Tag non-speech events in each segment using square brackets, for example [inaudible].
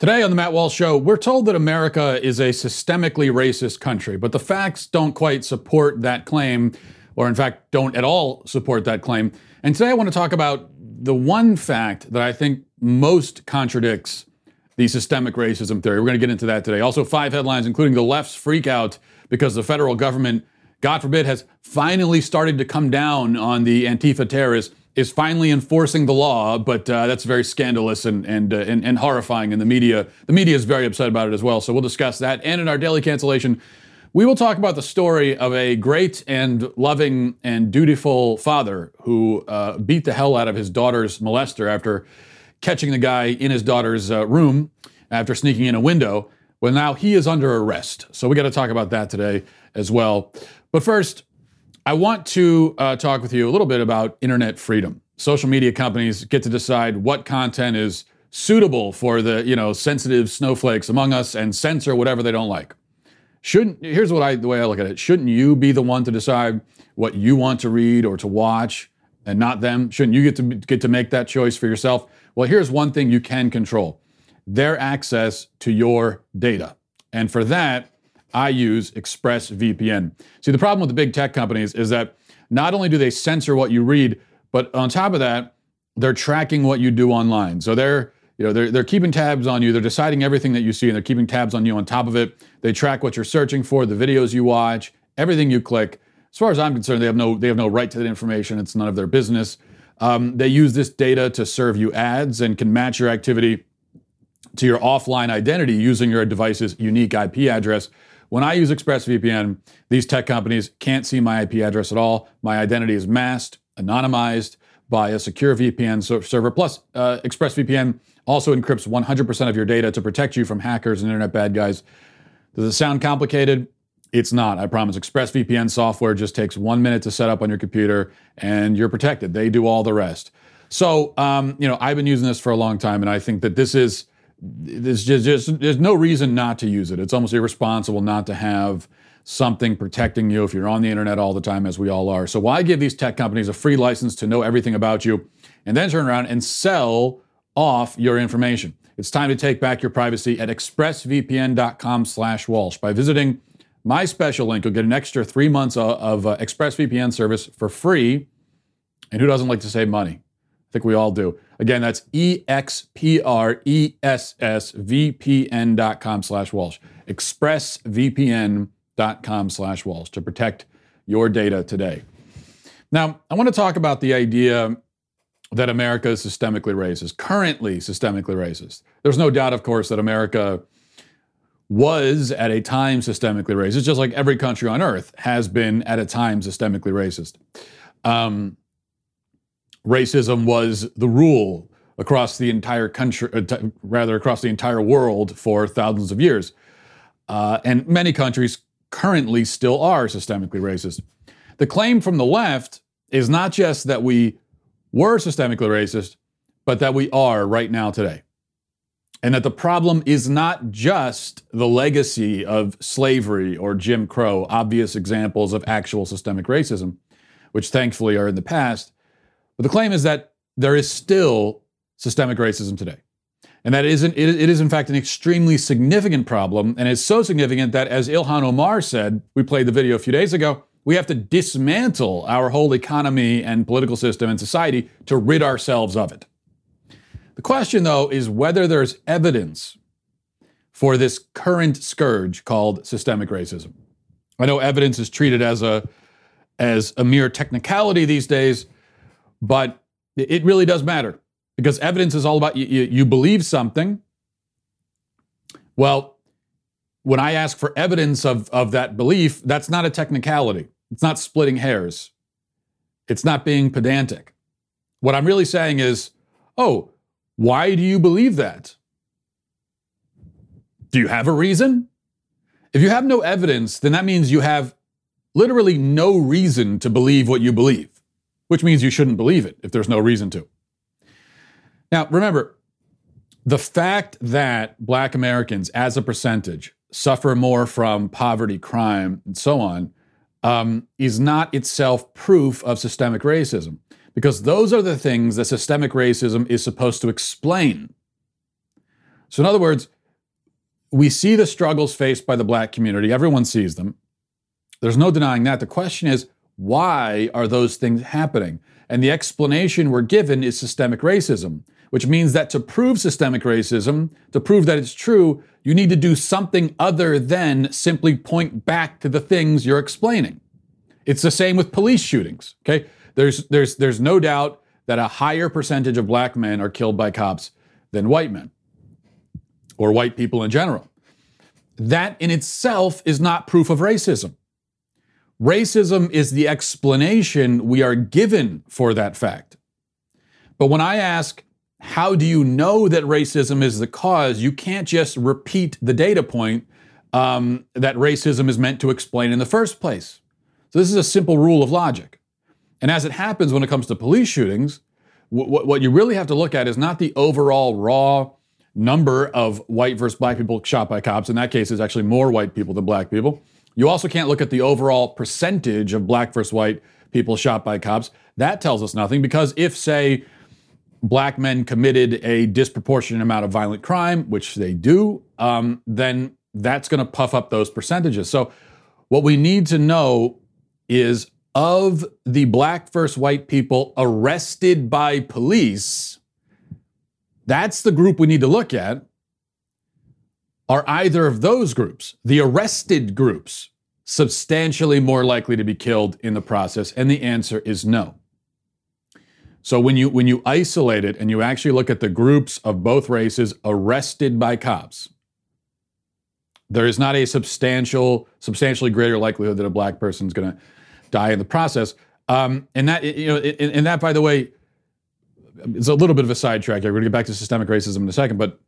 Today on the Matt Walsh Show, we're told that America is a systemically racist country, but the facts don't quite support that claim, or in fact, don't at all support that claim. And today I want to talk about the one fact that I think most contradicts the systemic racism theory. We're going to get into that today. Also, five headlines, including the left's freak out because the federal government, God forbid, has finally started to come down on the Antifa terrorists is finally enforcing the law, but uh, that's very scandalous and and, uh, and, and horrifying. And the media the media is very upset about it as well. So we'll discuss that. And in our daily cancellation, we will talk about the story of a great and loving and dutiful father who uh, beat the hell out of his daughter's molester after catching the guy in his daughter's uh, room after sneaking in a window. Well, now he is under arrest. So we got to talk about that today as well. But first, I want to uh, talk with you a little bit about internet freedom. Social media companies get to decide what content is suitable for the you know sensitive snowflakes among us and censor whatever they don't like. Shouldn't here's what I the way I look at it. Shouldn't you be the one to decide what you want to read or to watch and not them? Shouldn't you get to get to make that choice for yourself? Well, here's one thing you can control. Their access to your data. And for that, I use ExpressVPN. See, the problem with the big tech companies is that not only do they censor what you read, but on top of that, they're tracking what you do online. So they're you know, they're, they're keeping tabs on you. They're deciding everything that you see, and they're keeping tabs on you on top of it. They track what you're searching for, the videos you watch, everything you click. As far as I'm concerned, they have no they have no right to that information. It's none of their business. Um, they use this data to serve you ads and can match your activity to your offline identity using your device's unique IP address. When I use ExpressVPN, these tech companies can't see my IP address at all. My identity is masked, anonymized by a secure VPN server. Plus, uh, ExpressVPN also encrypts 100% of your data to protect you from hackers and internet bad guys. Does it sound complicated? It's not, I promise. ExpressVPN software just takes one minute to set up on your computer and you're protected. They do all the rest. So, um, you know, I've been using this for a long time and I think that this is there's just, just there's no reason not to use it. It's almost irresponsible not to have something protecting you if you're on the internet all the time, as we all are. So why give these tech companies a free license to know everything about you and then turn around and sell off your information? It's time to take back your privacy at expressvpn.com slash Walsh. By visiting my special link, you'll get an extra three months of, uh, ExpressVPN service for free. And who doesn't like to save money? I think we all do. Again, that's E-X-P-R-E-S-S-V-P-N.com slash Walsh. ExpressVPN.com slash Walsh to protect your data today. Now, I want to talk about the idea that America is systemically racist, currently systemically racist. There's no doubt, of course, that America was at a time systemically racist, just like every country on earth has been at a time systemically racist. Um, racism was the rule across the entire country, uh, rather across the entire world for thousands of years. Uh, and many countries currently still are systemically racist. The claim from the left is not just that we were systemically racist, but that we are right now today. And that the problem is not just the legacy of slavery or Jim Crow, obvious examples of actual systemic racism, which thankfully are in the past, but the claim is that there is still systemic racism today. And that isn't, it is in fact an extremely significant problem. And it's so significant that, as Ilhan Omar said, we played the video a few days ago, we have to dismantle our whole economy and political system and society to rid ourselves of it. The question, though, is whether there's evidence for this current scourge called systemic racism. I know evidence is treated as a, as a mere technicality these days, but it really does matter because evidence is all about you, you, you believe something. Well, when I ask for evidence of, of that belief, that's not a technicality. It's not splitting hairs. It's not being pedantic. What I'm really saying is, oh, why do you believe that? Do you have a reason? If you have no evidence, then that means you have literally no reason to believe what you believe which means you shouldn't believe it if there's no reason to. Now, remember, the fact that black Americans, as a percentage, suffer more from poverty, crime, and so on, um, is not itself proof of systemic racism, because those are the things that systemic racism is supposed to explain. So, in other words, we see the struggles faced by the black community. Everyone sees them. There's no denying that. The question is, why are those things happening? And the explanation we're given is systemic racism, which means that to prove systemic racism, to prove that it's true, you need to do something other than simply point back to the things you're explaining. It's the same with police shootings, okay? There's, there's, there's no doubt that a higher percentage of black men are killed by cops than white men or white people in general. That in itself is not proof of racism. Racism is the explanation we are given for that fact. But when I ask, how do you know that racism is the cause? You can't just repeat the data point um, that racism is meant to explain in the first place. So, this is a simple rule of logic. And as it happens when it comes to police shootings, w- what you really have to look at is not the overall raw number of white versus black people shot by cops. In that case, it's actually more white people than black people. You also can't look at the overall percentage of black versus white people shot by cops. That tells us nothing because if, say, black men committed a disproportionate amount of violent crime, which they do, um, then that's going to puff up those percentages. So, what we need to know is of the black versus white people arrested by police, that's the group we need to look at. Are either of those groups, the arrested groups, substantially more likely to be killed in the process? And the answer is no. So when you when you isolate it and you actually look at the groups of both races arrested by cops, there is not a substantial, substantially greater likelihood that a black person is going to die in the process. Um, and that you know, and that by the way, it's a little bit of a sidetrack. Here. We're going to get back to systemic racism in a second, but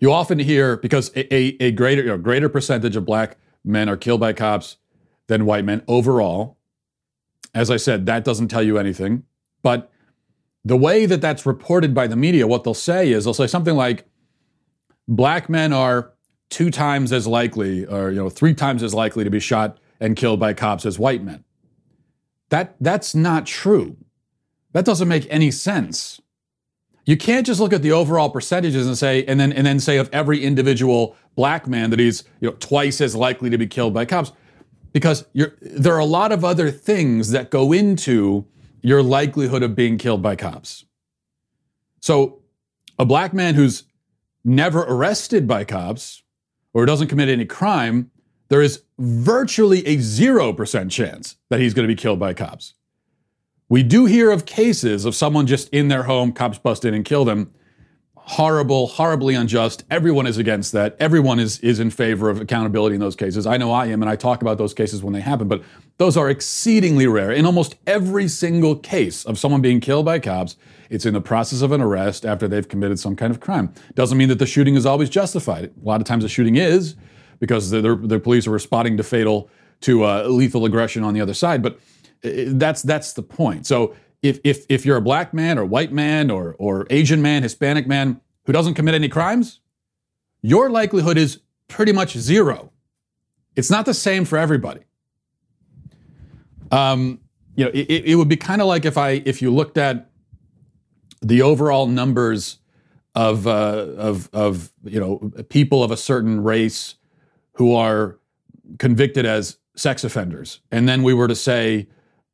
you often hear because a, a, a greater you know, greater percentage of black men are killed by cops than white men overall. As I said, that doesn't tell you anything. But the way that that's reported by the media, what they'll say is they'll say something like, "Black men are two times as likely, or you know, three times as likely to be shot and killed by cops as white men." That that's not true. That doesn't make any sense. You can't just look at the overall percentages and say, and then and then say of every individual black man that he's you know twice as likely to be killed by cops, because there are a lot of other things that go into your likelihood of being killed by cops. So, a black man who's never arrested by cops or doesn't commit any crime, there is virtually a zero percent chance that he's going to be killed by cops. We do hear of cases of someone just in their home, cops bust in and kill them. Horrible, horribly unjust. Everyone is against that. Everyone is, is in favor of accountability in those cases. I know I am, and I talk about those cases when they happen, but those are exceedingly rare. In almost every single case of someone being killed by cops, it's in the process of an arrest after they've committed some kind of crime. Doesn't mean that the shooting is always justified. A lot of times the shooting is because the, the, the police are responding to fatal, to uh, lethal aggression on the other side. But that's that's the point. So if if if you're a black man or white man or or Asian man, Hispanic man who doesn't commit any crimes, your likelihood is pretty much zero. It's not the same for everybody. Um, you know, it, it would be kind of like if I if you looked at the overall numbers of uh, of of you know people of a certain race who are convicted as sex offenders, and then we were to say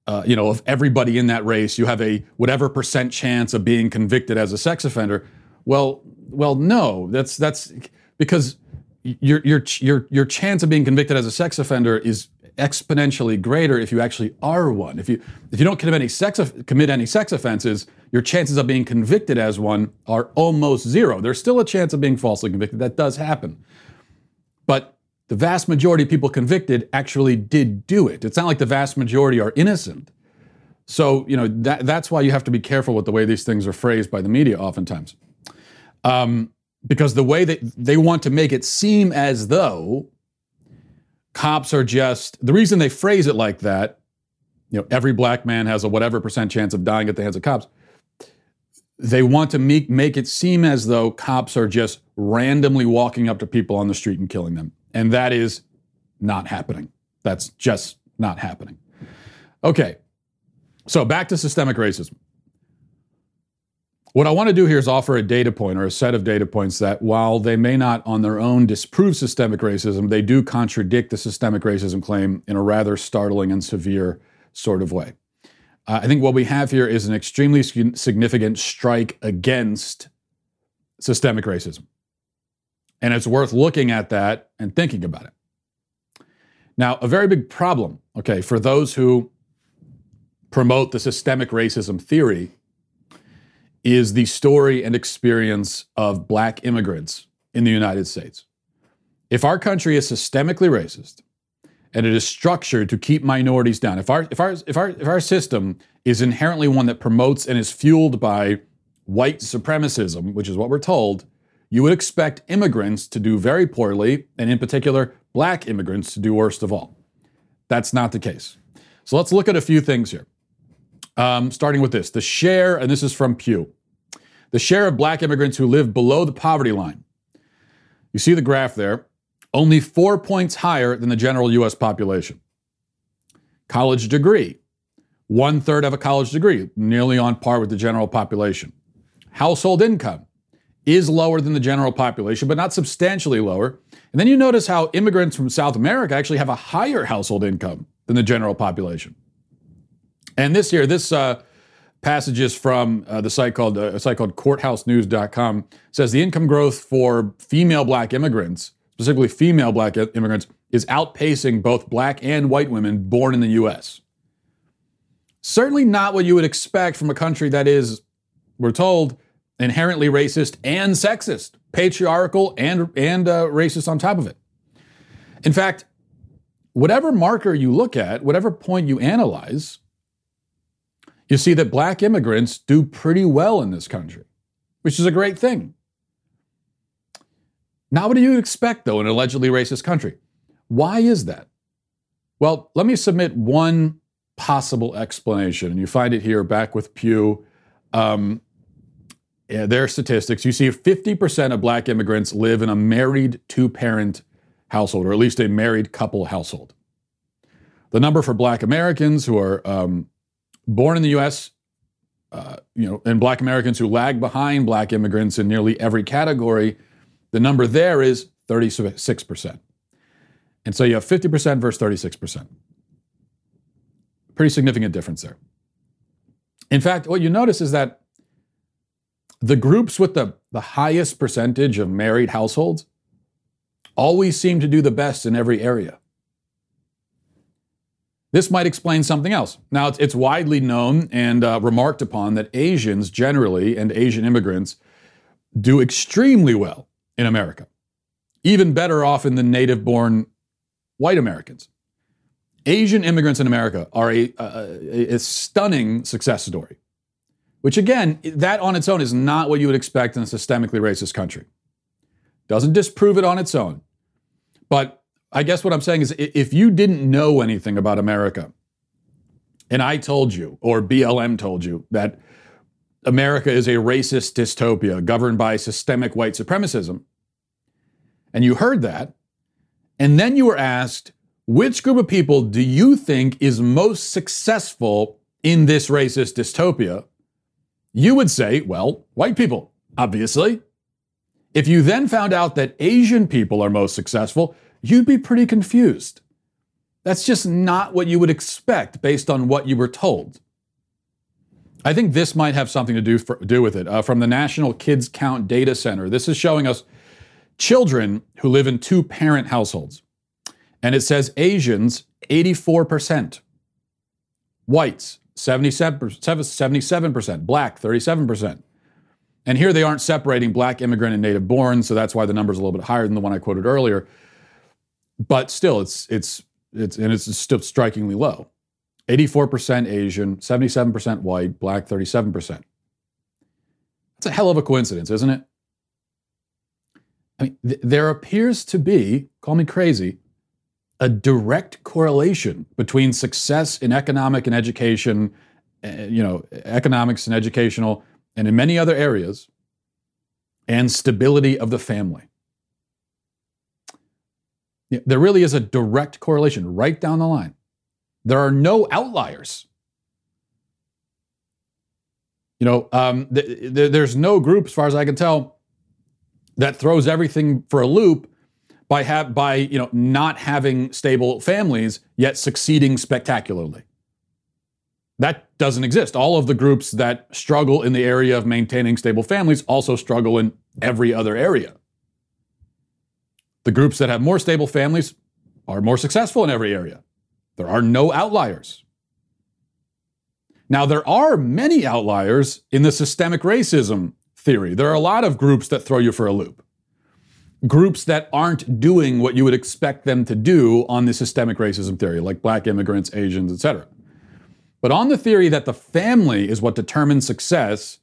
uh, you know, of everybody in that race, you have a whatever percent chance of being convicted as a sex offender. Well, well, no, that's that's because your your your your chance of being convicted as a sex offender is exponentially greater if you actually are one. If you if you don't commit any sex commit any sex offenses, your chances of being convicted as one are almost zero. There's still a chance of being falsely convicted. That does happen, but the vast majority of people convicted actually did do it. It's not like the vast majority are innocent. So, you know, that, that's why you have to be careful with the way these things are phrased by the media oftentimes. Um, because the way that they want to make it seem as though cops are just, the reason they phrase it like that, you know, every black man has a whatever percent chance of dying at the hands of cops. They want to make, make it seem as though cops are just randomly walking up to people on the street and killing them. And that is not happening. That's just not happening. Okay, so back to systemic racism. What I want to do here is offer a data point or a set of data points that, while they may not on their own disprove systemic racism, they do contradict the systemic racism claim in a rather startling and severe sort of way. Uh, I think what we have here is an extremely significant strike against systemic racism. And it's worth looking at that and thinking about it. Now, a very big problem, okay, for those who promote the systemic racism theory is the story and experience of black immigrants in the United States. If our country is systemically racist and it is structured to keep minorities down, if our, if our, if our, if our system is inherently one that promotes and is fueled by white supremacism, which is what we're told, you would expect immigrants to do very poorly, and in particular, black immigrants to do worst of all. That's not the case. So let's look at a few things here. Um, starting with this the share, and this is from Pew, the share of black immigrants who live below the poverty line. You see the graph there, only four points higher than the general US population. College degree, one third of a college degree, nearly on par with the general population. Household income is lower than the general population, but not substantially lower. And then you notice how immigrants from South America actually have a higher household income than the general population. And this here, this uh, passage is from uh, the site called uh, a site called courthousenews.com. says the income growth for female black immigrants, specifically female black immigrants, is outpacing both black and white women born in the U.S. Certainly not what you would expect from a country that is, we're told, inherently racist and sexist, patriarchal and and uh, racist on top of it. In fact, whatever marker you look at, whatever point you analyze, you see that black immigrants do pretty well in this country, which is a great thing. Now, what do you expect, though, in an allegedly racist country? Why is that? Well, let me submit one possible explanation, and you find it here back with Pew. Um, yeah, their statistics. You see 50% of black immigrants live in a married two parent household, or at least a married couple household. The number for black Americans who are um, born in the U.S., uh, you know, and Black Americans who lag behind Black immigrants in nearly every category, the number there is 36%. And so you have 50% versus 36%. Pretty significant difference there. In fact, what you notice is that the groups with the, the highest percentage of married households always seem to do the best in every area. This might explain something else. Now, it's, it's widely known and uh, remarked upon that Asians generally and Asian immigrants do extremely well in America, even better often than native born white Americans. Asian immigrants in America are a, a, a, stunning success story, which again, that on its own is not what you would expect in a systemically racist country. Doesn't disprove it on its own. But I guess what I'm saying is if you didn't know anything about America, and I told you, or BLM told you, that America is a racist dystopia governed by systemic white supremacism, and you heard that, and then you were asked, which group of people do you think is most successful in this racist dystopia? You would say, well, white people, obviously. If you then found out that Asian people are most successful, you'd be pretty confused. That's just not what you would expect based on what you were told. I think this might have something to do, for, do with it. Uh, from the National Kids Count Data Center, this is showing us children who live in two parent households. And it says Asians, 84%, whites, 77%, 77%, black, 37%. And here they aren't separating black immigrant and native born, so that's why the number's a little bit higher than the one I quoted earlier but still, it's it's it's and it's still strikingly low. 84% Asian, 77% white, black 37%. That's a hell of a coincidence, isn't it? I mean, th- there appears to be, call me crazy, a direct correlation between success in economic and education, uh, you know, economics and educational, and in many other areas, and stability of the family. There really is a direct correlation right down the line. There are no outliers. You know, um, th- th- there's no group, as far as I can tell, that throws everything for a loop by have by you know not having stable families yet succeeding spectacularly. That doesn't exist. All of the groups that struggle in the area of maintaining stable families also struggle in every other area. The groups that have more stable families are more successful in every area. There are no outliers. Now, there are many outliers in the systemic racism theory. There are a lot of groups that throw you for a loop. Groups that aren't doing what you would expect them to do on the systemic racism theory, like black immigrants, Asians, etc. But on the theory that the family is what determines success,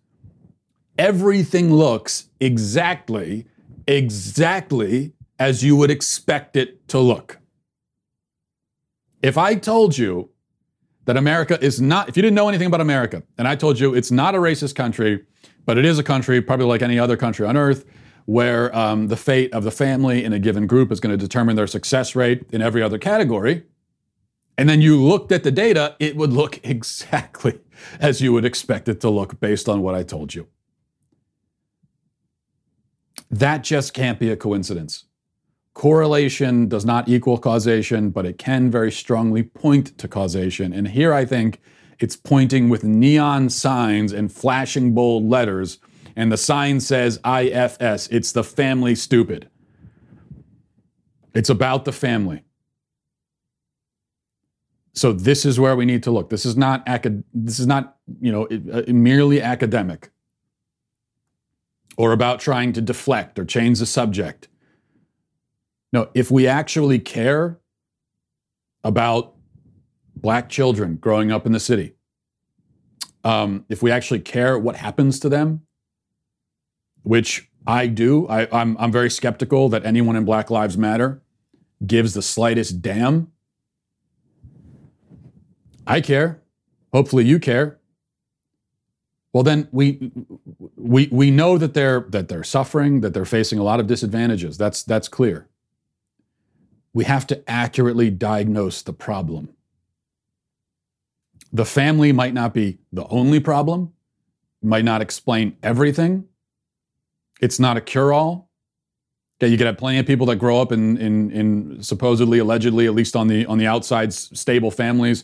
everything looks exactly, exactly as you would expect it to look. If I told you that America is not, if you didn't know anything about America, and I told you it's not a racist country, but it is a country, probably like any other country on earth, where um, the fate of the family in a given group is going to determine their success rate in every other category, and then you looked at the data, it would look [laughs] exactly as you would expect it to look based on what I told you. That just can't be a coincidence. Correlation does not equal causation, but it can very strongly point to causation. And here I think it's pointing with neon signs and flashing bold letters. And the sign says IFS. It's the family stupid. It's about the family. So this is where we need to look. This is not acad- this is not, you know, uh, merely academic or about trying to deflect or change the subject. No, if we actually care about black children growing up in the city, um, if we actually care what happens to them, which I do, I, I'm, I'm very skeptical that anyone in Black Lives Matter gives the slightest damn I care. Hopefully you care. Well, then we we we know that they're that they're suffering, that they're facing a lot of disadvantages. That's that's clear. We have to accurately diagnose the problem. The family might not be the only problem, might not explain everything. It's not a cure-all. Okay, you could have plenty of people that grow up in in in supposedly, allegedly, at least on the on the outside, stable families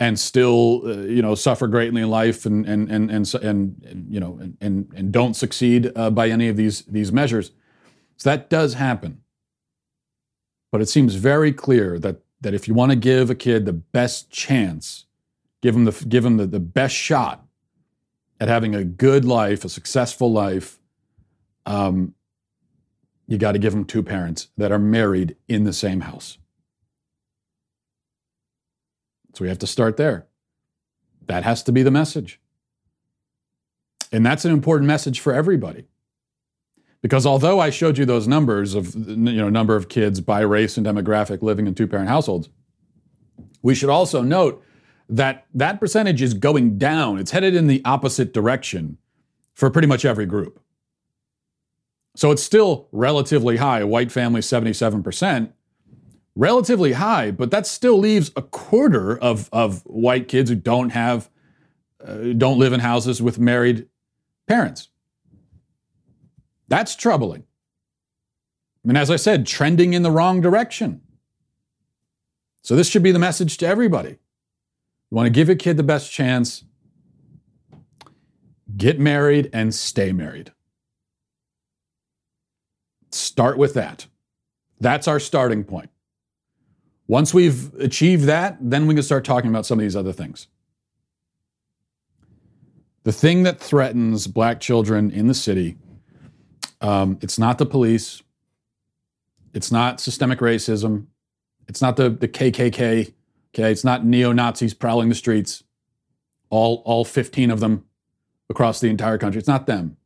and still uh, you know suffer greatly in life and and and and, and, and you know and and don't succeed uh, by any of these these measures so that does happen but it seems very clear that that if you want to give a kid the best chance give him the give him the, the best shot at having a good life a successful life um, you got to give them two parents that are married in the same house so we have to start there. That has to be the message. And that's an important message for everybody. Because although I showed you those numbers of you know number of kids by race and demographic living in two-parent households, we should also note that that percentage is going down. It's headed in the opposite direction for pretty much every group. So it's still relatively high. White families 77%, relatively high, but that still leaves a quarter of, of white kids who don't have, uh, don't live in houses with married parents. That's troubling. Mean, as I said, trending in the wrong direction. So this should be the message to everybody. You want to give your kid the best chance, get married and stay married. Start with that. That's our starting point. Once we've achieved that, then we can start talking about some of these other things. The thing that threatens black children in the city, um, it's not the police, it's not systemic racism, it's not the, the KKK, okay, it's not neo Nazis prowling the streets, all, all 15 of them across the entire country. It's not them.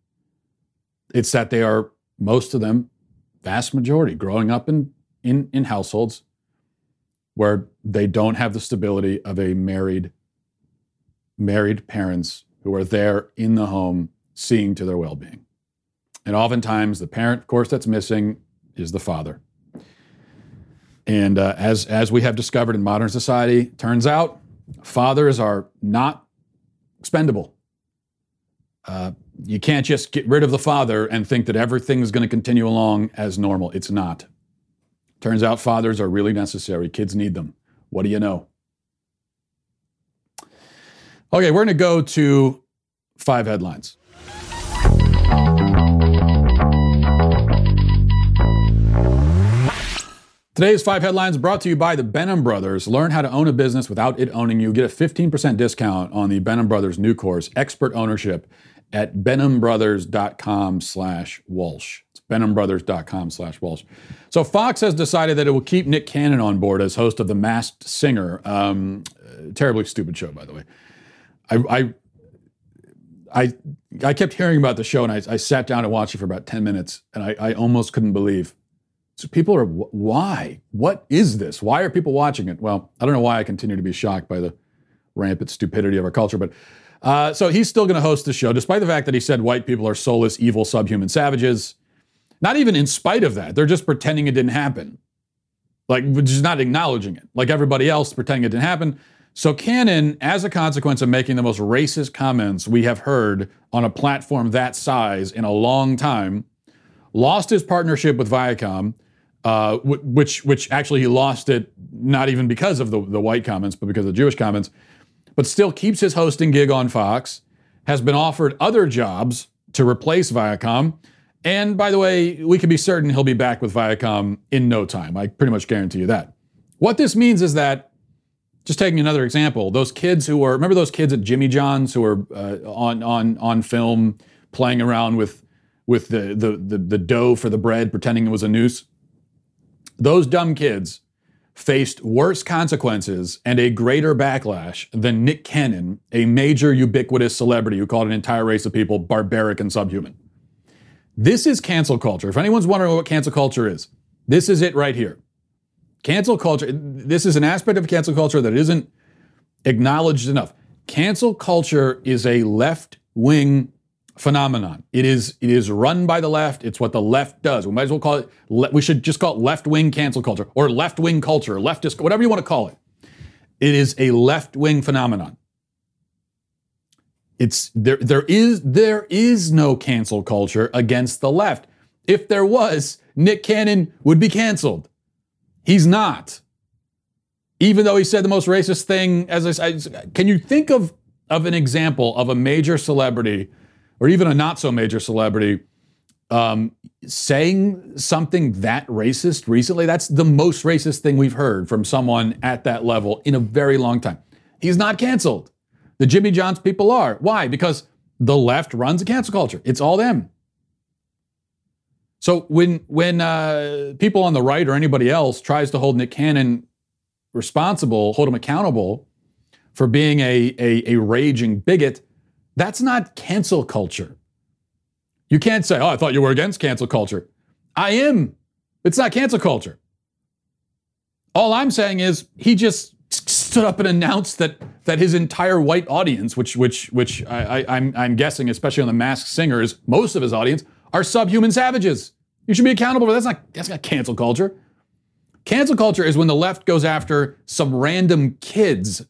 It's that they are, most of them, vast majority, growing up in, in, in households where they don't have the stability of a married married parents who are there in the home seeing to their well-being. And oftentimes the parent, of course, that's missing is the father. And uh, as as we have discovered in modern society, turns out fathers are not expendable. uh, you can't just get rid of the father and think that everything is going to continue along as normal. It's not. Turns out fathers are really necessary. Kids need them. What do you know? Okay, we're going to go to five headlines. Today's five headlines brought to you by the Benham Brothers. Learn how to own a business without it owning you. Get a 15% discount on the Benham Brothers new course, Expert Ownership, at benhambrothers.com slash Walsh. It's benhambrothers.com slash Walsh. So Fox has decided that it will keep Nick Cannon on board as host of The Masked Singer. Um, terribly stupid show, by the way. I, I I I kept hearing about the show and I, I, sat down and watched it for about 10 minutes and I, I almost couldn't believe so people are, why? What is this? Why are people watching it? Well, I don't know why I continue to be shocked by the rampant stupidity of our culture, but uh, so he's still going to host the show, despite the fact that he said white people are soulless, evil, subhuman savages. Not even in spite of that, they're just pretending it didn't happen, like just not acknowledging it, like everybody else pretending it didn't happen. So Cannon, as a consequence of making the most racist comments we have heard on a platform that size in a long time, lost his partnership with Viacom uh, which which actually he lost it not even because of the, the white comments, but because of the Jewish comments, but still keeps his hosting gig on Fox, has been offered other jobs to replace Viacom. And by the way, we can be certain he'll be back with Viacom in no time. I pretty much guarantee you that. What this means is that, just taking another example, those kids who were remember those kids at Jimmy John's who were uh, on on on film playing around with with the, the the the dough for the bread, pretending it was a noose. Those dumb kids faced worse consequences and a greater backlash than Nick Cannon, a major ubiquitous celebrity who called an entire race of people barbaric and subhuman. This is cancel culture. If anyone's wondering what cancel culture is, this is it right here. Cancel culture, this is an aspect of cancel culture that isn't acknowledged enough. Cancel culture is a left wing phenomenon. It is it is run by the left. It's what the left does. We might as well call it. We should just call it left wing cancel culture or left wing culture, leftist, whatever you want to call it. It is a left wing phenomenon. It's there. There is there is no cancel culture against the left. If there was, Nick Cannon would be canceled. He's not. Even though he said the most racist thing, as I can you think of of an example of a major celebrity or even a not so major celebrity um, saying something that racist recently, that's the most racist thing we've heard from someone at that level in a very long time. He's not canceled. The Jimmy Johns people are. Why? Because the left runs a cancel culture. It's all them. So when when uh, people on the right or anybody else tries to hold Nick Cannon responsible, hold him accountable for being a, a, a raging bigot, that's not cancel culture. You can't say, oh, I thought you were against cancel culture. I am. It's not cancel culture. All I'm saying is he just stood up and announced that that his entire white audience, which which which I, I, I'm I'm guessing, especially on the Masked Singers, most of his audience are subhuman savages. You should be accountable for that. That's not that's not cancel culture. Cancel culture is when the left goes after some random kids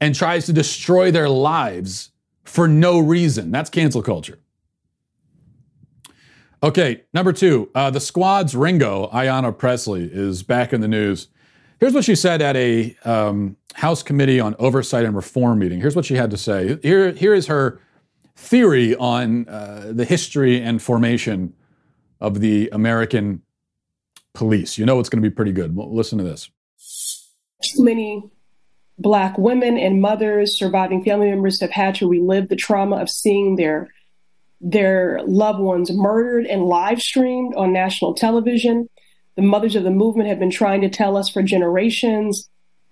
and tries to destroy their lives for no reason. That's cancel culture. Okay, number two, uh, the squad's Ringo, Ayanna Pressley, is back in the news. Here's what she said at a um, House Committee on Oversight and Reform meeting. Here's what she had to say. Here, here is her theory on uh, the history and formation of the American police. You know it's going to be pretty good. Listen to this. Many Black women and mothers, surviving family members have had to relive the trauma of seeing their their loved ones murdered and live streamed on national television. The mothers of the movement have been trying to tell us for generations,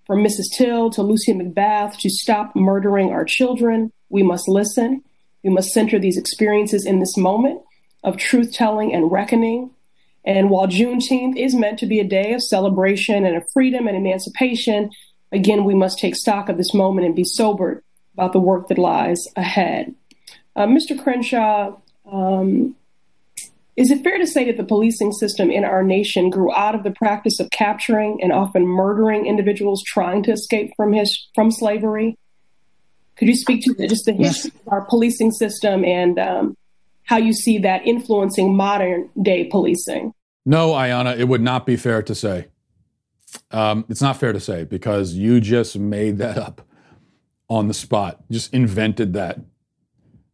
from Mrs. Till to Lucy McBath, to stop murdering our children. We must listen. We must center these experiences in this moment of truth telling and reckoning. And while Juneteenth is meant to be a day of celebration and of freedom and emancipation, Again, we must take stock of this moment and be sobered about the work that lies ahead. Uh, Mr. Crenshaw, um, is it fair to say that the policing system in our nation grew out of the practice of capturing and often murdering individuals trying to escape from his from slavery? Could you speak to the, just the history yes. of our policing system and um, how you see that influencing modern day policing? No, Ayanna, it would not be fair to say. Um, it's not fair to say because you just made that up on the spot, just invented that.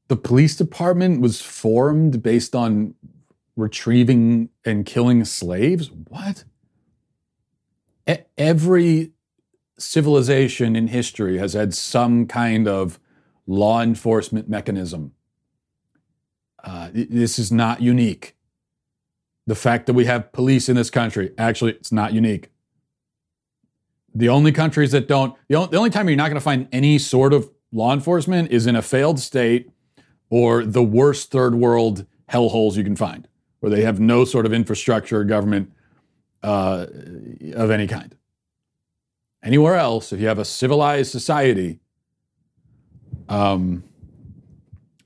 The police department was formed based on retrieving and killing slaves? What? E- every civilization in history has had some kind of law enforcement mechanism. Uh, this is not unique. The fact that we have police in this country, actually, it's not unique. The only countries that don't, the only, the only time you're not going to find any sort of law enforcement is in a failed state or the worst third world hellholes you can find, where they have no sort of infrastructure or government uh, of any kind. Anywhere else, if you have a civilized society, um,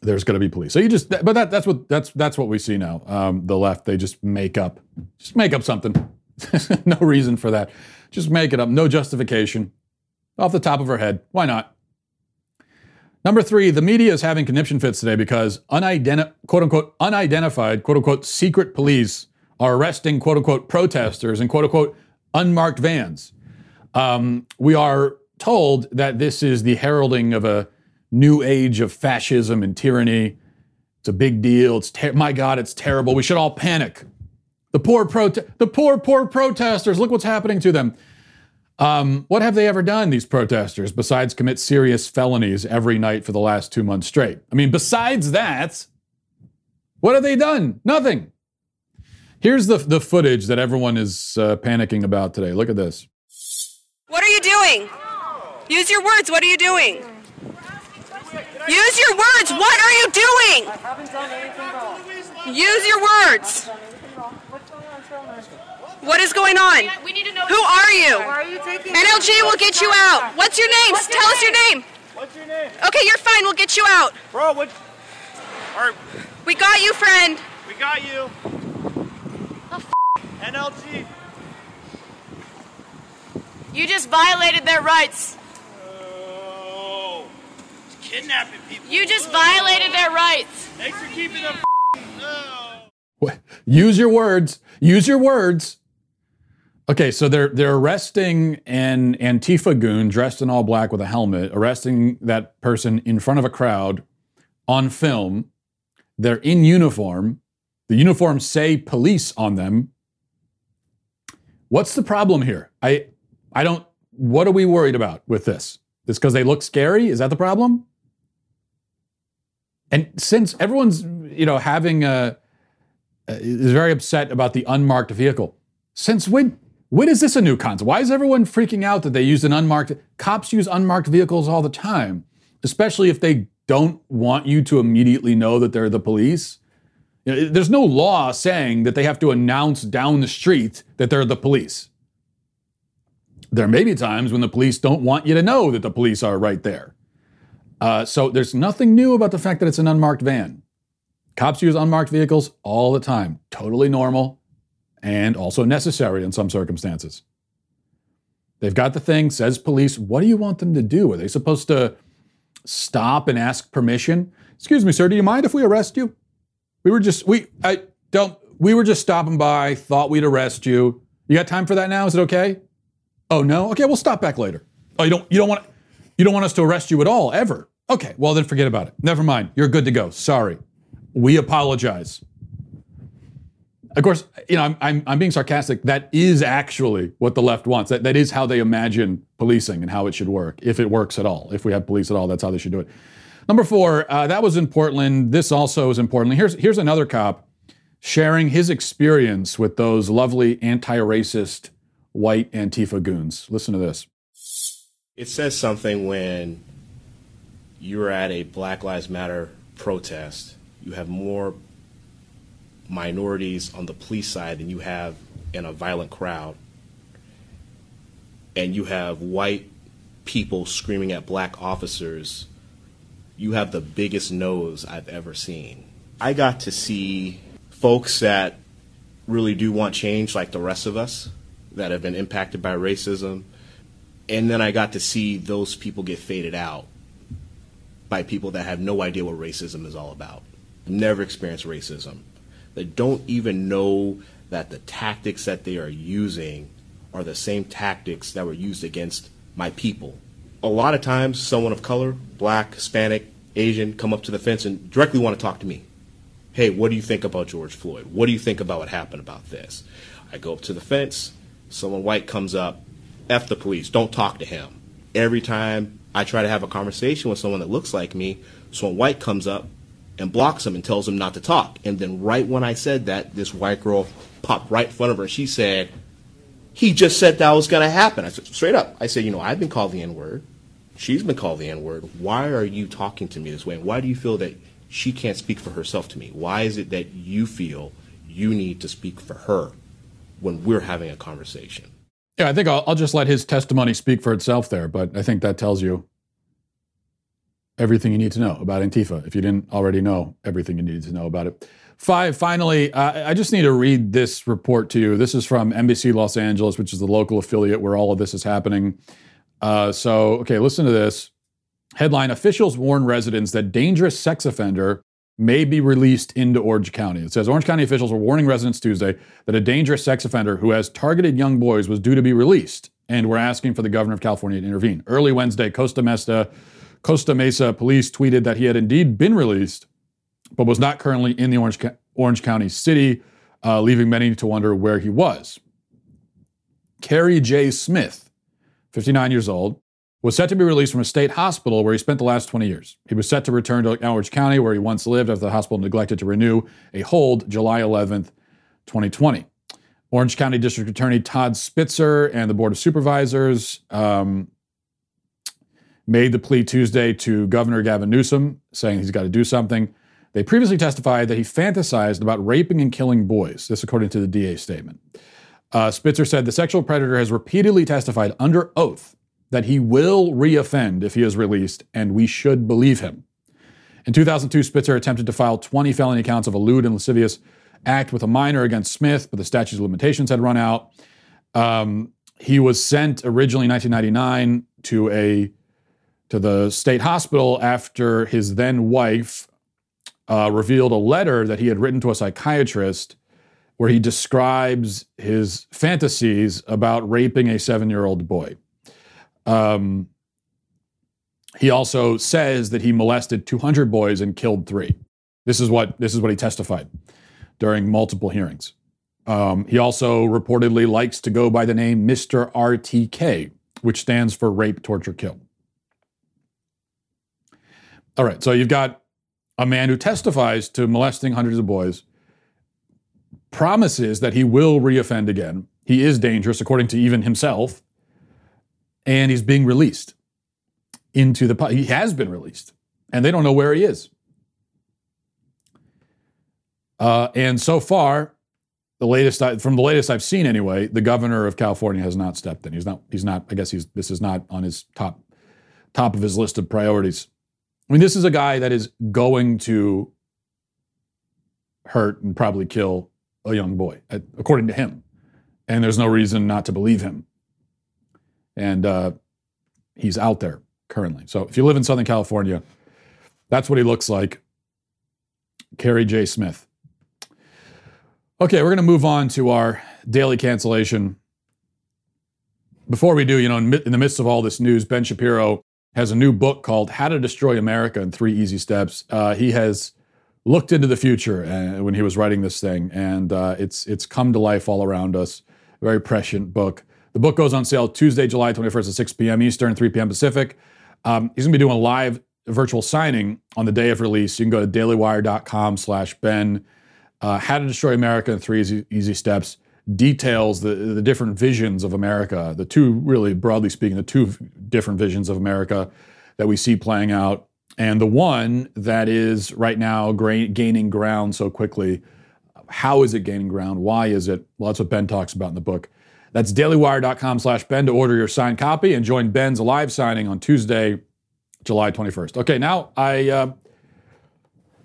there's going to be police. So you just, but that, that's what that's that's what we see now. Um, the left they just make up, just make up something. [laughs] no reason for that. Just make it up. No justification. Off the top of her head. Why not? Number three, the media is having conniption fits today because unidenti- quote unquote unidentified quote unquote secret police are arresting quote unquote protesters in quote unquote unmarked vans. Um, we are told that this is the heralding of a new age of fascism and tyranny. It's a big deal. It's ter- my God, it's terrible. We should all panic. The poor prote- the poor poor protesters. Look what's happening to them. Um, what have they ever done, these protesters, besides commit serious felonies every night for the last two months straight? I mean, besides that, what have they done? Nothing. Here's the, the footage that everyone is uh, panicking about today. Look at this. What are you doing? Use your words. What are you doing? Use your words. What are you doing? Use your words. What is going on? We need to know Who are you? Why Are you taking NLG will get you out. What's your name? What's Tell us your name. What's your name? Okay, you're fine. We'll get you out. Bro, what? Are, we got you, friend. We got you. Oh, NLG. You just violated their rights. Oh, kidnapping people. You just violated their rights. Thanks for keeping them. What? Use your words. Use your words. Okay, so they're they're arresting an Antifa goon dressed in all black with a helmet, arresting that person in front of a crowd on film. They're in uniform. The uniforms say police on them. What's the problem here? I I don't, what are we worried about with this? This because they look scary? Is that the problem? And since everyone's, you know, having a, is very upset about the unmarked vehicle, since when, when is this a new concept? Why is everyone freaking out that they use an unmarked, cops use unmarked vehicles all the time, especially if they don't want you to immediately know that they're the police? You know, there's no law saying that they have to announce down the street that they're the police. There may be times when the police don't want you to know that the police are right there. Uh, so there's nothing new about the fact that it's an unmarked van. Cops use unmarked vehicles all the time, totally normal and also necessary in some circumstances. They've got the thing, says police. What do you want them to do? Are they supposed to stop and ask permission? Excuse me, sir, do you mind if we arrest you? We were just, we, I don't, we were just stopping by, thought we'd arrest you. You got time for that now? Is it okay? Oh no? Okay, we'll stop back later. Oh, you don't you don't want you don't want us to arrest you at all, ever. Okay, well then forget about it. Never mind. You're good to go. Sorry. We apologize. Of course, you know, I'm, I'm, I'm being sarcastic. That is actually what the left wants. That, that is how they imagine policing and how it should work, if it works at all. If we have police at all, that's how they should do it. Number four, uh, that was in Portland. This also is in Portland. Here's, here's another cop sharing his experience with those lovely anti racist white Antifa goons. Listen to this. It says something when you're at a Black Lives Matter protest, you have more minorities on the police side than you have in a violent crowd. And you have white people screaming at black officers. You have the biggest nose I've ever seen. I got to see folks that really do want change like the rest of us that have been impacted by racism. And then I got to see those people get faded out by people that have no idea what racism is all about, never experienced racism, that don't even know that the tactics that they are using are the same tactics that were used against my people. A lot of times, someone of color, black, Hispanic, Asian, come up to the fence and directly want to talk to me. Hey, what do you think about George Floyd? What do you think about what happened about this? I go up to the fence, someone white comes up, F the police, don't talk to him. Every time I try to have a conversation with someone that looks like me, someone white comes up and blocks him and tells him not to talk. And then right when I said that, this white girl popped right in front of her she said, he just said that was going to happen. I said, straight up. I said, you know, I've been called the N word. She's been called the N word. Why are you talking to me this way? And why do you feel that she can't speak for herself to me? Why is it that you feel you need to speak for her when we're having a conversation? Yeah, I think I'll, I'll just let his testimony speak for itself there, but I think that tells you everything you need to know about Antifa if you didn't already know everything you needed to know about it. Five, finally, uh, I just need to read this report to you. This is from NBC Los Angeles, which is the local affiliate where all of this is happening. Uh, so, okay, listen to this. Headline Officials warn residents that dangerous sex offender may be released into Orange County. It says Orange County officials were warning residents Tuesday that a dangerous sex offender who has targeted young boys was due to be released and were asking for the governor of California to intervene. Early Wednesday, Costa Mesa, Costa Mesa police tweeted that he had indeed been released but was not currently in the Orange, Orange County city, uh, leaving many to wonder where he was. Cary Jay Smith, 59 years old, was set to be released from a state hospital where he spent the last 20 years. He was set to return to Orange County, where he once lived, after the hospital neglected to renew a hold July 11th, 2020. Orange County District Attorney Todd Spitzer and the Board of Supervisors um, made the plea Tuesday to Governor Gavin Newsom, saying he's got to do something. They previously testified that he fantasized about raping and killing boys, this according to the DA statement. Uh, Spitzer said the sexual predator has repeatedly testified under oath that he will reoffend if he is released, and we should believe him. In 2002, Spitzer attempted to file 20 felony counts of a lewd and lascivious act with a minor against Smith, but the statute of limitations had run out. Um, he was sent originally in 1999 to a to the state hospital after his then wife uh, revealed a letter that he had written to a psychiatrist where he describes his fantasies about raping a seven year old boy. Um, he also says that he molested 200 boys and killed three. This is what this is what he testified during multiple hearings. Um, he also reportedly likes to go by the name Mr. RTK, which stands for rape, torture, kill. All right, so you've got a man who testifies to molesting hundreds of boys, promises that he will reoffend again. He is dangerous, according to even himself, and he's being released into the. He has been released, and they don't know where he is. Uh, and so far, the latest I, from the latest I've seen, anyway, the governor of California has not stepped in. He's not. He's not. I guess he's. This is not on his top top of his list of priorities. I mean, this is a guy that is going to hurt and probably kill a young boy, according to him. And there's no reason not to believe him. And uh, he's out there currently. So if you live in Southern California, that's what he looks like. Cary Jay Smith. Okay, we're going to move on to our daily cancellation. Before we do, you know, in, in the midst of all this news, Ben Shapiro has a new book called How to Destroy America in Three Easy Steps. Uh, he has looked into the future uh, when he was writing this thing, and uh, it's it's come to life all around us. Very prescient book. The book goes on sale Tuesday, July 21st at 6 p.m. Eastern, 3 p.m. Pacific. Um, he's going to be doing a live virtual signing on the day of release. You can go to dailywire.com slash Ben. Uh, How to Destroy America in Three Easy, easy Steps details the, the different visions of America, the two, really broadly speaking, the two different visions of America that we see playing out. And the one that is right now gra- gaining ground so quickly. How is it gaining ground? Why is it? Well, that's what Ben talks about in the book. That's dailywire.com slash Ben to order your signed copy and join Ben's live signing on Tuesday, July 21st. Okay, now I uh,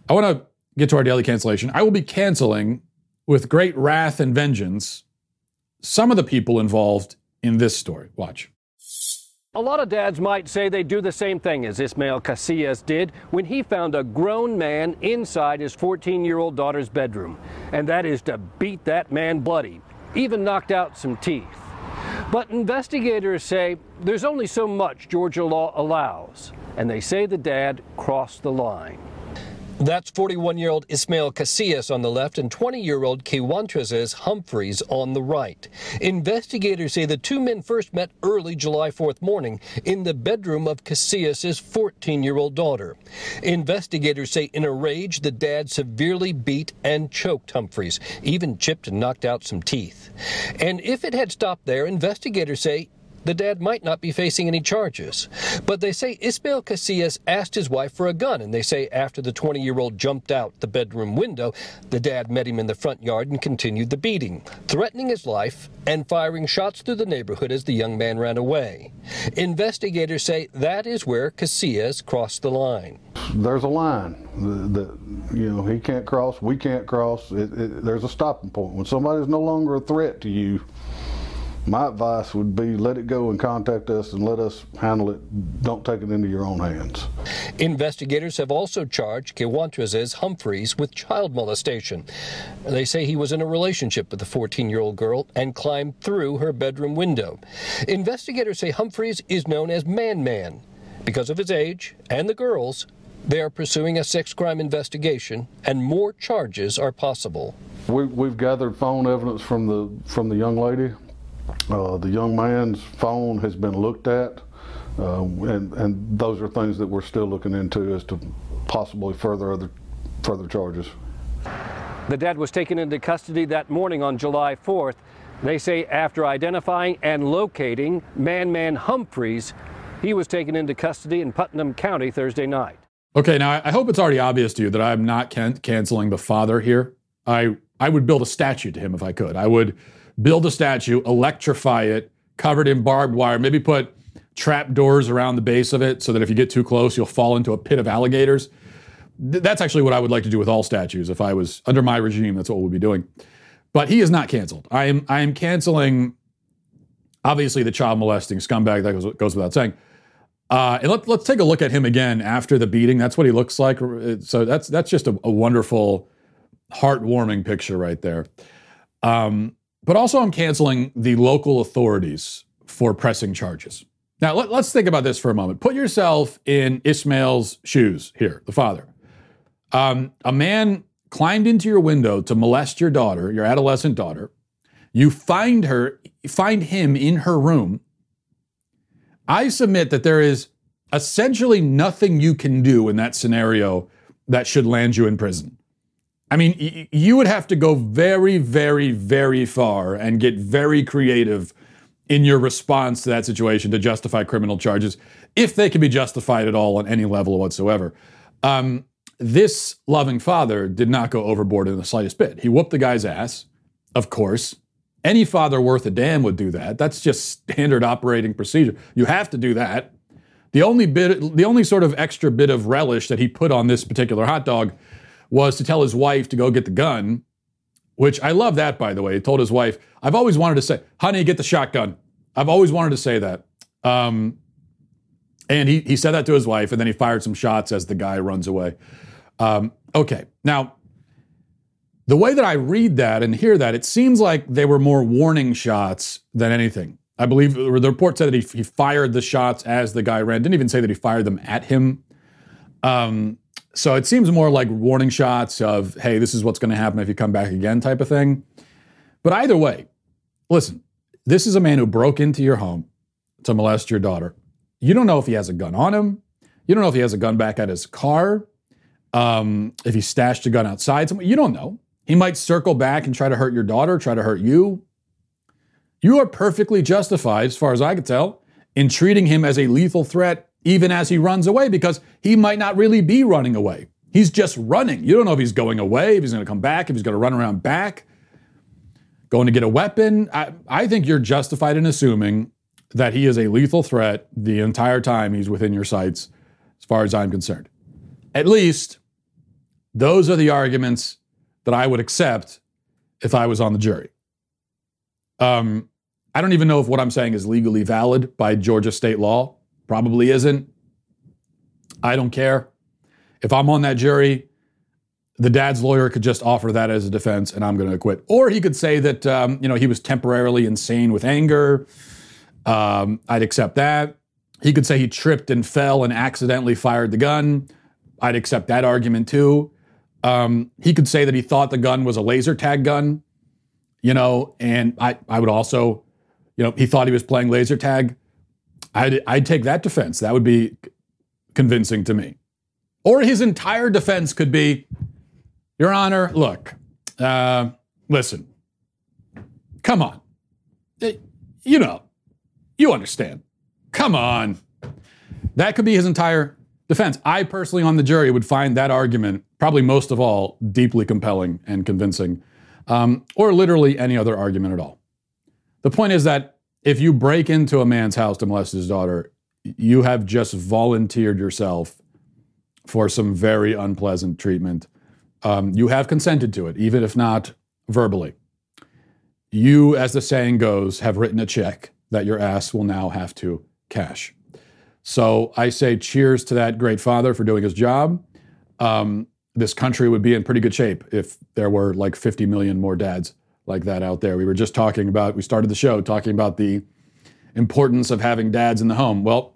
I want to get to our daily cancellation. I will be canceling with great wrath and vengeance some of the people involved in this story. Watch. A lot of dads might say they do the same thing as Ismael Casillas did when he found a grown man inside his 14 year old daughter's bedroom, and that is to beat that man bloody, even knocked out some teeth. But investigators say there's only so much Georgia law allows, and they say the dad crossed the line. That's 41 year old Ismael Casillas on the left and 20 year old Kiwantrezes Humphreys on the right. Investigators say the two men first met early July 4th morning in the bedroom of Casillas' 14 year old daughter. Investigators say in a rage, the dad severely beat and choked Humphreys, even chipped and knocked out some teeth. And if it had stopped there, investigators say the dad might not be facing any charges. But they say Ismael Casillas asked his wife for a gun, and they say after the 20 year old jumped out the bedroom window, the dad met him in the front yard and continued the beating, threatening his life and firing shots through the neighborhood as the young man ran away. Investigators say that is where Casillas crossed the line. There's a line that, you know, he can't cross, we can't cross. It, it, there's a stopping point. When somebody's no longer a threat to you, my advice would be let it go and contact us and let us handle it. Don't take it into your own hands. Investigators have also charged Kiwantrezes Humphreys with child molestation. They say he was in a relationship with the 14 year old girl and climbed through her bedroom window. Investigators say Humphreys is known as Man Man because of his age and the girls. They are pursuing a sex crime investigation, and more charges are possible. We, we've gathered phone evidence from the from the young lady. Uh, the young man's phone has been looked at, uh, and, and those are things that we're still looking into as to possibly further other further charges. The dad was taken into custody that morning on July 4th. They say after identifying and locating Man Man Humphreys, he was taken into custody in Putnam County Thursday night. Okay, now I hope it's already obvious to you that I'm not can- canceling the father here. I I would build a statue to him if I could. I would build a statue, electrify it, covered in barbed wire, maybe put trap doors around the base of it so that if you get too close, you'll fall into a pit of alligators. Th- that's actually what I would like to do with all statues. If I was under my regime, that's what we'll be doing. But he is not canceled. I am I am canceling obviously the child molesting scumbag that goes, goes without saying. Uh, and let, let's take a look at him again after the beating. That's what he looks like. So that's that's just a, a wonderful, heartwarming picture right there. Um, but also, I'm canceling the local authorities for pressing charges. Now, let, us think about this for a moment. Put yourself in Ismail's shoes here, the father. Um, a man climbed into your window to molest your daughter, your adolescent daughter. You find her, find him in her room. I submit that there is essentially nothing you can do in that scenario that should land you in prison. I mean, y- you would have to go very, very, very far and get very creative in your response to that situation to justify criminal charges, if they can be justified at all on any level whatsoever. Um, this loving father did not go overboard in the slightest bit. He whooped the guy's ass, of course. Any father worth a damn would do that. That's just standard operating procedure. You have to do that. The only bit, the only sort of extra bit of relish that he put on this particular hot dog was to tell his wife to go get the gun, which I love that, by the way. He told his wife, I've always wanted to say, honey, get the shotgun. I've always wanted to say that. Um, and he, he said that to his wife, and then he fired some shots as the guy runs away. Um, okay, now, the way that I read that and hear that, it seems like they were more warning shots than anything. I believe the report said that he, he fired the shots as the guy ran. Didn't even say that he fired them at him. Um, so it seems more like warning shots of, hey, this is what's going to happen if you come back again type of thing. But either way, listen, this is a man who broke into your home to molest your daughter. You don't know if he has a gun on him. You don't know if he has a gun back at his car. Um, if he stashed a gun outside somewhere, you don't know. He might circle back and try to hurt your daughter, try to hurt you. You are perfectly justified, as far as I can tell, in treating him as a lethal threat even as he runs away, because he might not really be running away. He's just running. You don't know if he's going away, if he's going to come back, if he's going to run around back, going to get a weapon. I, I think you're justified in assuming that he is a lethal threat the entire time he's within your sights, as far as I'm concerned. At least those are the arguments that I would accept if I was on the jury. Um, I don't even know if what I'm saying is legally valid by Georgia state law. Probably isn't. I don't care. If I'm on that jury, the dad's lawyer could just offer that as a defense, and I'm going to acquit. Or he could say that um, you know he was temporarily insane with anger. Um, I'd accept that. He could say he tripped and fell and accidentally fired the gun. I'd accept that argument too. Um, he could say that he thought the gun was a laser tag gun, you know, and I, I would also, you know, he thought he was playing laser tag. I'd, I'd take that defense. That would be convincing to me. Or his entire defense could be, Your Honor, look, uh, listen, come on. You know, you understand. Come on. That could be his entire defense. I personally, on the jury, would find that argument, probably most of all, deeply compelling and convincing, um, or literally any other argument at all. The point is that if you break into a man's house to molest his daughter, you have just volunteered yourself for some very unpleasant treatment. Um, you have consented to it, even if not verbally. You, as the saying goes, have written a check that your ass will now have to cash. So I say cheers to that great father for doing his job. Um, this country would be in pretty good shape if there were like 50 million more dads like that out there. We were just talking about, we started the show talking about the importance of having dads in the home. Well,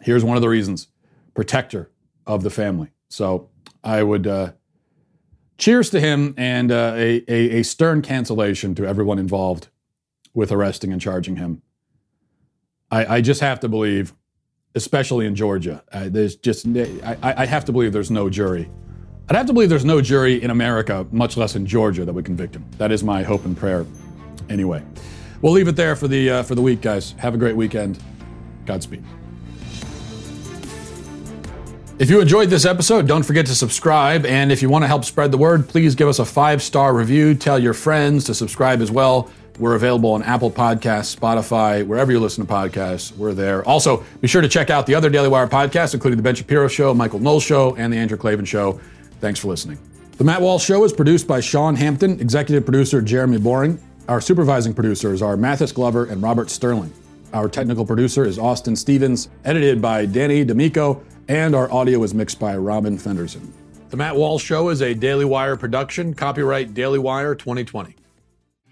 here's one of the reasons protector of the family. So I would uh, cheers to him and uh, a, a, a stern cancellation to everyone involved with arresting and charging him. I, I just have to believe, especially in Georgia, uh, there's just I, I have to believe there's no jury. I'd have to believe there's no jury in America, much less in Georgia, that would convict him. That is my hope and prayer. Anyway, we'll leave it there for the uh, for the week, guys. Have a great weekend. Godspeed. If you enjoyed this episode, don't forget to subscribe. And if you want to help spread the word, please give us a five star review. Tell your friends to subscribe as well. We're available on Apple Podcasts, Spotify, wherever you listen to podcasts. We're there. Also, be sure to check out the other Daily Wire podcasts, including The Ben Shapiro Show, Michael Knowles Show, and The Andrew Klavan Show. Thanks for listening. The Matt Walsh Show is produced by Sean Hampton, executive producer Jeremy Boring. Our supervising producers are Mathis Glover and Robert Sterling. Our technical producer is Austin Stevens, edited by Danny D'Amico, and our audio is mixed by Robin Fenderson. The Matt Walsh Show is a Daily Wire production, copyright Daily Wire 2020.